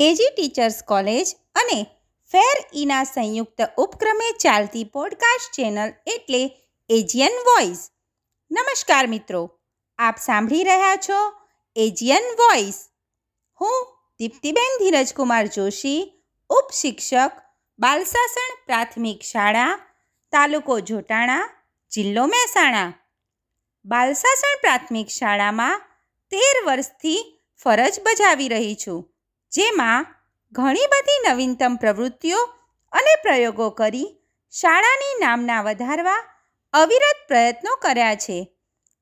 એજી teachers college અને ફેર ઈના સંયુક્ત ઉપક્રમે ચાલતી પોડકાસ્ટ ચેનલ એટલે એજિયન વોઇસ. નમસ્કાર મિત્રો, આપ સાંભળી રહ્યા છો એજિયન વોઇસ. હું દીપ્તિબેન ધીરજકુમાર જોશી, ઉપશિક્ષક બાલસાસણ પ્રાથમિક શાળા, તાલુકો જોટાણા, જિલ્લો મહેસાણા. બાલસાસણ પ્રાથમિક શાળામાં તેર વર્ષથી ફરજ બજાવી રહી છું. જેમાં ઘણી બધી નવીનતમ પ્રવૃત્તિઓ અને પ્રયોગો કરી શાળાની નામના વધારવા અવિરત પ્રયત્નો કર્યા છે.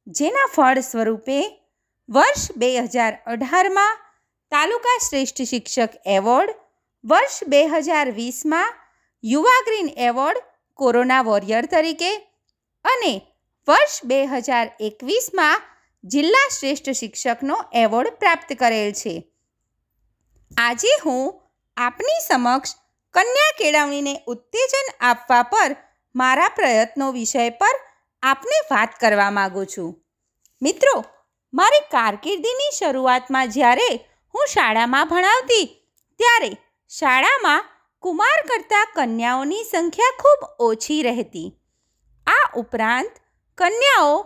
જેના ફળ સ્વરૂપે વર્ષ બે હજાર અઢારમાં તાલુકા શ્રેષ્ઠ શિક્ષક એવોર્ડ, વર્ષ બે હજાર વીસમાં યુવા ગ્રીન એવોર્ડ, કોરોના વોરિયર તરીકે અને વર્ષ બે હજાર એકવીસમાં જિલ્લા શ્રેષ્ઠ શિક્ષકનો એવોર્ડ પ્રાપ્ત કરેલ છે. આજે હું આપની સમક્ષ કન્યા કેળવણીને ઉત્તેજન આપવા પર મારા પ્રયત્નો વિષય પર આપને વાત કરવા માગું છું. મિત્રો, મારી કારકિર્દીની શરૂઆતમાં જ્યારે હું શાળામાં ભણાવતી, ત્યારે શાળામાં કુમાર કરતાં કન્યાઓની સંખ્યા ખૂબ ઓછી રહેતી. આ ઉપરાંત કન્યાઓ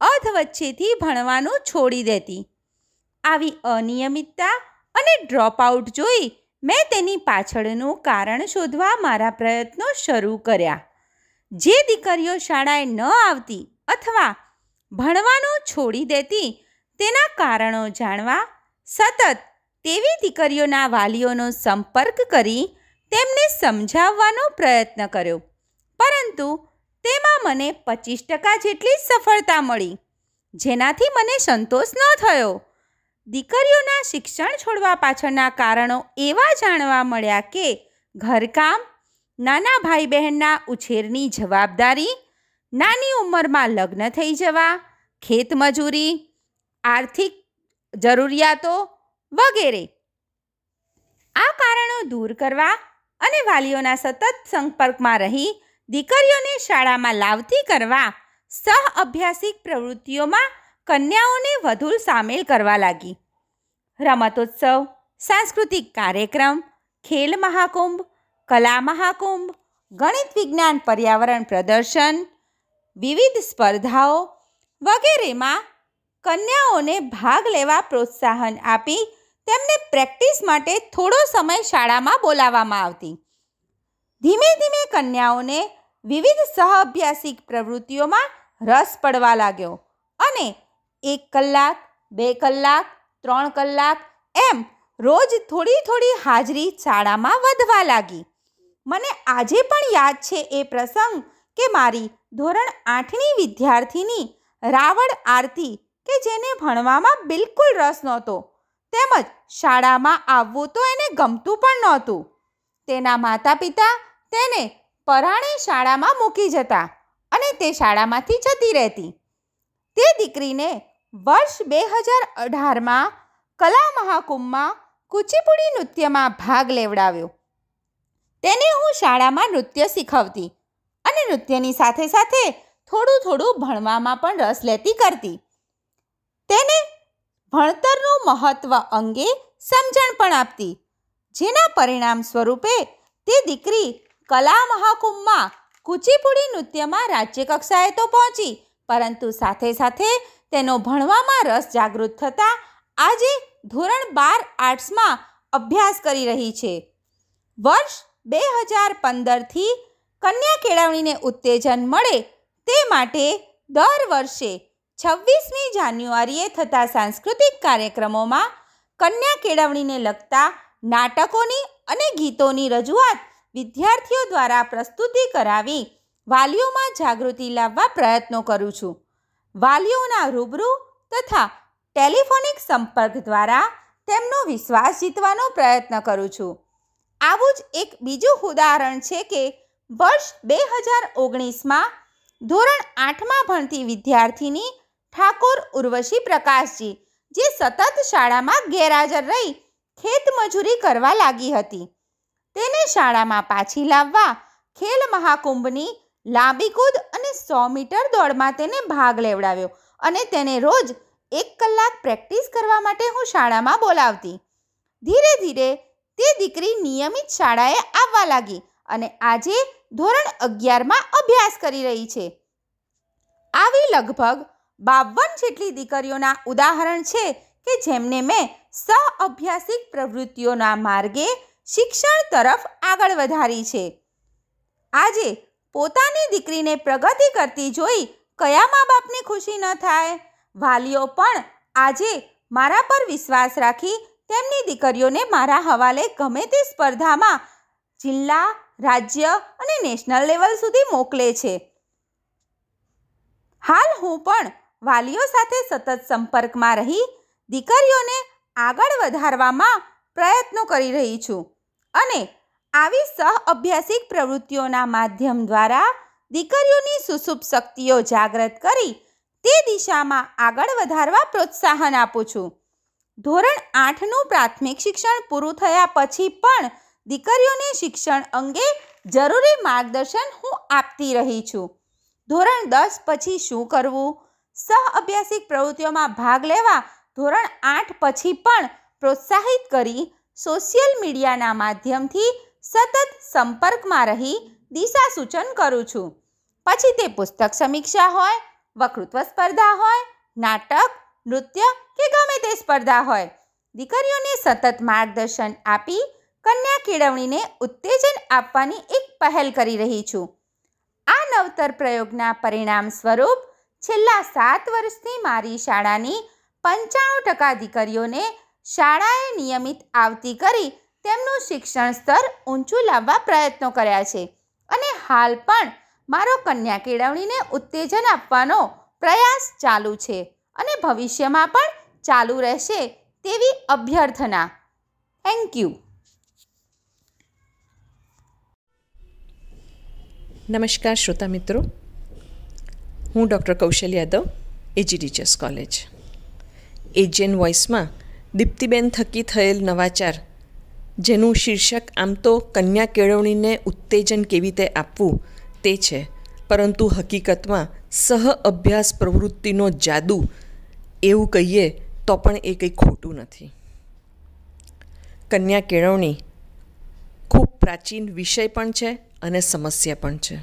અધ વચ્ચેથી ભણવાનું છોડી દેતી. આવી અનિયમિતતા અને ડ્રોપઆઉટ જોઈ મેં તેની પાછળનું કારણ શોધવા મારા પ્રયત્નો શરૂ કર્યા. જે દીકરીઓ શાળાએ ન આવતી અથવા ભણવાનું છોડી દેતી તેના કારણો જાણવા સતત તેવી દીકરીઓના વાલીઓનો સંપર્ક કરી તેમને સમજાવવાનો પ્રયત્ન કર્યો. પરંતુ તેમાં મને પચીસ ટકા જેટલી સફળતા મળી, જેનાથી મને સંતોષ ન થયો. દીકરીઓના શિક્ષણ છોડવા પાછળના કારણો એવા જાણવા મળ્યા કે ઘરકામ, નાના ભાઈ બહેનના ઉછેરની જવાબદારી, નાની ઉંમરમાં લગ્ન થઈ જવા ખેતમજૂરી આર્થિક જરૂરિયાતો વગેરે. આ કારણો દૂર કરવા અને વાલીઓના સતત સંપર્કમાં રહી દીકરીઓને શાળામાં લાવતી કરવા સહ અભ્યાસિક પ્રવૃત્તિઓમાં કન્યાઓને વધુ સામેલ કરવા લાગી. રમતોત્સવ, સાંસ્કૃતિક કાર્યક્રમ, ખેલ મહાકુંભ, કલા મહાકુંભ, ગણિત વિજ્ઞાન પર્યાવરણ પ્રદર્શન, વિવિધ સ્પર્ધાઓ વગેરેમાં કન્યાઓને ભાગ લેવા પ્રોત્સાહન આપી તેમને પ્રેક્ટિસ માટે થોડો સમય શાળામાં બોલાવવામાં આવતી. ધીમે ધીમે કન્યાઓને વિવિધ સહઅભ્યાસિક પ્રવૃત્તિઓમાં રસ પડવા લાગ્યો અને એક કલાક, બે કલાક, ત્રણ કલાક, એમ રોજ થોડી થોડી હાજરી શાળામાં વધવા લાગી. મને આજે પણ યાદ છે એ પ્રસંગ કે મારી ધોરણ આઠની વિદ્યાર્થીની રાવણ આરતી કે જેને ભણવામાં બિલકુલ રસ નહોતો, તેમજ શાળામાં આવવું તો એને ગમતું પણ નહોતું. તેના માતા પિતા તેને પરાણે શાળામાં મૂકી જતા અને તે શાળામાંથી જતી રહેતી. તે દીકરીને વર્ષ બે હજાર અઢારમાં કલા મહાકુંભમાં કુચીપુડી નૃત્યમાં ભાગ લેવડાવ્યો. તેને હું શાળામાં નૃત્ય શીખવતી અને નૃત્યની સાથે સાથે થોડું થોડું ભણવામાં પણ રસ લેતી કરતી. તેને ભણતરનું મહત્ત્વ અંગે સમજણ પણ આપતી, જેના પરિણામ સ્વરૂપે તે દીકરી કલા મહાકુંભમાં કુચીપુડી નૃત્યમાં રાજ્યકક્ષાએ તો પહોંચી પરંતુ સાથે સાથે તેનો ભણવામાં રસ જાગૃત થતાં આજે ધોરણ બાર આર્ટ્સમાં અભ્યાસ કરી રહી છે. વર્ષ બે હજાર પંદરથી કન્યા કેળવણીને ઉત્તેજન મળે તે માટે દર વર્ષે છવ્વીસમી જાન્યુઆરીએ થતા સાંસ્કૃતિક કાર્યક્રમોમાં કન્યા કેળવણીને લગતા નાટકોની અને ગીતોની રજૂઆત વિદ્યાર્થીઓ દ્વારા પ્રસ્તુતિ કરાવી વાલીઓમાં જાગૃતિ લાવવા પ્રયત્નો કરું છું. વાલીઓના રૂબરૂ તથા ટેલિફોનિક સંપર્ક દ્વારા તેમનો વિશ્વાસ જીતવાનો પ્રયત્ન કરું છું. આવું જ એક બીજું ઉદાહરણ છે કે વર્ષ બે હજાર ઓગણીસમાં ધોરણ આઠમાં ભણતી વિદ્યાર્થીની ઠાકોર ઉર્વશી પ્રકાશજી, જે સતત શાળામાં ગેરહાજર રહી ખેતમજૂરી કરવા લાગી હતી. તેને શાળામાં પાછી લાવવા ખેલ મહાકુંભની લાંબી કૂદ અને સો મીટર દોડમાં તેને ભાગ લેવડાવ્યો અને તેને રોજ એક કલાક પ્રેક્ટિસ કરવા માટે હું શાળામાં બોલાવતી. ધીરે ધીરે તે દીકરી નિયમિત શાળાએ આવવા લાગી અને આજે ધોરણ અગિયારમાં અભ્યાસ કરી રહી છે. આવી લગભગ બાવન જેટલી દીકરીઓના ઉદાહરણ છે કે જેમને મેં સહ અભ્યાસિક પ્રવૃત્તિઓના માર્ગે શિક્ષણ તરફ આગળ વધારી છે. આજે પોતાની દીકરીને પ્રગતિ કરતી જોઈ કયા મા બાપની ખુશી ન થાય? વાલીઓ પણ આજે મારા પર વિશ્વાસ રાખી તેમની દીકરીઓને મારા હવાલે ગમે તે સ્પર્ધામાં જિલ્લા, રાજ્ય અને નેશનલ લેવલ સુધી મોકલે છે. હાલ હું પણ વાલીઓ સાથે સતત સંપર્કમાં રહી દીકરીઓને આગળ વધારવામાં પ્રયત્નો કરી રહી છું અને આવી સહ અભ્યાસિક પ્રવૃત્તિઓના માધ્યમ દ્વારા દીકરીઓની સુસુપ શક્તિઓ જાગૃત કરી તે દિશામાં આગળ વધારવા પ્રોત્સાહન આપું છું. ધોરણ આઠનું પ્રાથમિક શિક્ષણ પૂરું થયા પછી પણ દીકરીઓને શિક્ષણ અંગે જરૂરી માર્ગદર્શન હું આપતી રહી છું. ધોરણ દસ પછી શું કરવું? સહ અભ્યાસિક પ્રવૃત્તિઓમાં ભાગ લેવા ધોરણ આઠ પછી પણ પ્રોત્સાહિત કરી સોશિયલ મીડિયાના માધ્યમથી સતત સંપર્કમાં રહી દિશા સૂચન કરું છું. પછી તે પુસ્તક સમીક્ષા હોય વકૃત્વ સ્પર્ધા હોય, નાટક, નૃત્ય કે ગમે તે સ્પર્ધા હોય. દીકરીઓને સતત માર્ગદર્શન આપી કન્યા કેળવણીને ઉત્તેજન આપવાની એક પહેલ કરી રહી છું. આ નવતર પ્રયોગના પરિણામ સ્વરૂપ છેલ્લા સાત વર્ષથી મારી શાળાની પંચાણું ટકા દીકરીઓને શાળાએ નિયમિત આવતી કરી તેમનું શિક્ષણ સ્તર ઊંચું લાવવા પ્રયત્નો કર્યા છે. અને હાલ પણ મારો કન્યા કેળવણીને ઉત્તેજન આપવાનો પ્રયાસ ચાલુ છે અને ભવિષ્યમાં પણ ચાલુ રહેશે તેવી અભ્યર્થના. થેન્ક યુ નમસ્કાર શ્રોતા મિત્રો. હું doctor Kaushal Yadav AG teachers college Aegean વોઇસમાં દીપ્તિબેન થકી થયેલ નવાચાર જેનું શીર્ષક આમ તો કન્યા કેળવણીને ઉત્તેજન કેવી રીતે આપવું તે છે. પરંતુ હકીકતમાં સહ અભ્યાસ પ્રવૃત્તિનો જાદુ એવું કહીએ તો પણ એ કંઈ ખોટું નથી. કન્યા કેળવણી ખૂબ પ્રાચીન વિષય પણ છે અને સમસ્યા પણ છે.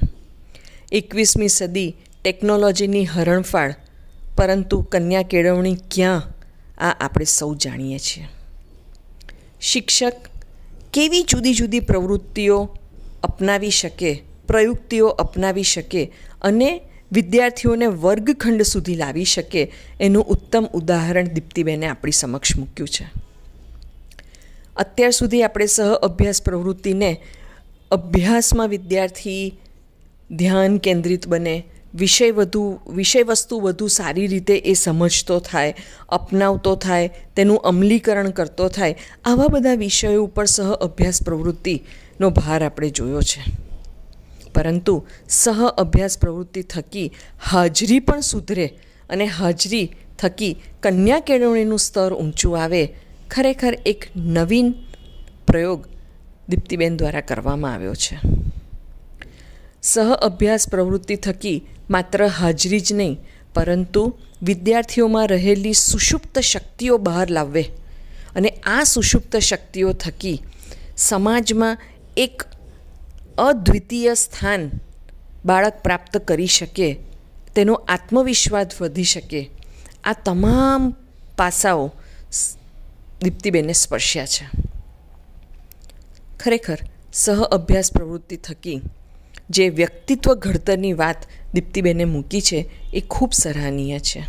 એકવીસમી સદી ટેકનોલોજીની હરણફાળ, પરંતુ કન્યા કેળવણી ક્યાં આ આપણે સૌ જાણીએ છીએ. શિક્ષક કેવી જુદી જુદી પ્રવૃત્તિઓ અપનાવી શકે, પ્રયુક્તિઓ અપનાવી શકે અને વિદ્યાર્થીઓને વર્ગખંડ સુધી લાવી શકે એનું ઉત્તમ ઉદાહરણ દીપ્તિબેને આપણી સમક્ષ મૂક્યું છે. અત્યાર સુધી આપણે સહ અભ્યાસ પ્રવૃત્તિને અભ્યાસમાં વિદ્યાર્થી ધ્યાન કેન્દ્રિત બને વિષય વધુ, વિષય વસ્તુ વધુ સારી રીતે એ સમજતો થાય, અપનાવતો થાય, તેનું અમલીકરણ કરતો થાય, આવા બધા વિષયો ઉપર સહ અભ્યાસ પ્રવૃત્તિનો ભાર આપણે જોયો છે. પરંતુ સહ અભ્યાસ પ્રવૃત્તિ થકી હાજરી પણ સુધરે અને હાજરી થકી કન્યા કેળવણીનું સ્તર ઊંચું આવે, ખરેખર એક નવીન પ્રયોગ દીપ્તિબેન દ્વારા કરવામાં આવ્યો છે. સહ અભ્યાસ પ્રવૃત્તિ થકી માત્ર હાજરી જ નહીં, પરંતુ વિદ્યાર્થીઓમાં રહેલી સુષુપ્ત શક્તિઓ બહાર લાવવે. અને આ સુષુપ્ત શક્તિઓ થકી સમાજમાં એક અદ્વિતીય સ્થાન બાળક પ્રાપ્ત કરી શકે, તેનો આત્મવિશ્વાસ વધી શકે. આ તમામ પાસાઓ દીપ્તિબેને સ્પર્શ્યા છે. ખરેખર, સહ અભ્યાસ પ્રવૃત્તિ થકી જે વ્યક્તિત્વ ઘડતરની વાત દીપ્તિબેને મૂકી છે, એ ખૂબ સરાહનીય છે.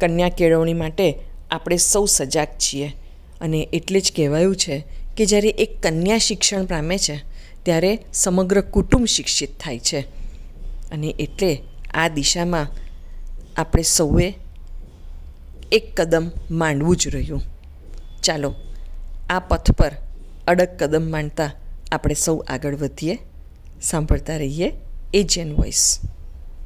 કન્યા કેળવણી માટે આપણે સૌ સજાગ છીએ અને એટલે જ કહેવાયું છે કે જ્યારે એક કન્યા શિક્ષણ પામે છે, ત્યારે સમગ્ર કુટુંબ શિક્ષિત થાય છે. અને એટલે આ દિશામાં આપણે સૌએ એક કદમ માંડવું જ રહ્યું. ચાલો, આ પથ પર અડગ કદમ માંડતા આપણે સૌ આગળ વધીએ. સાંભળતા રહીએ એજિયન વોઇસ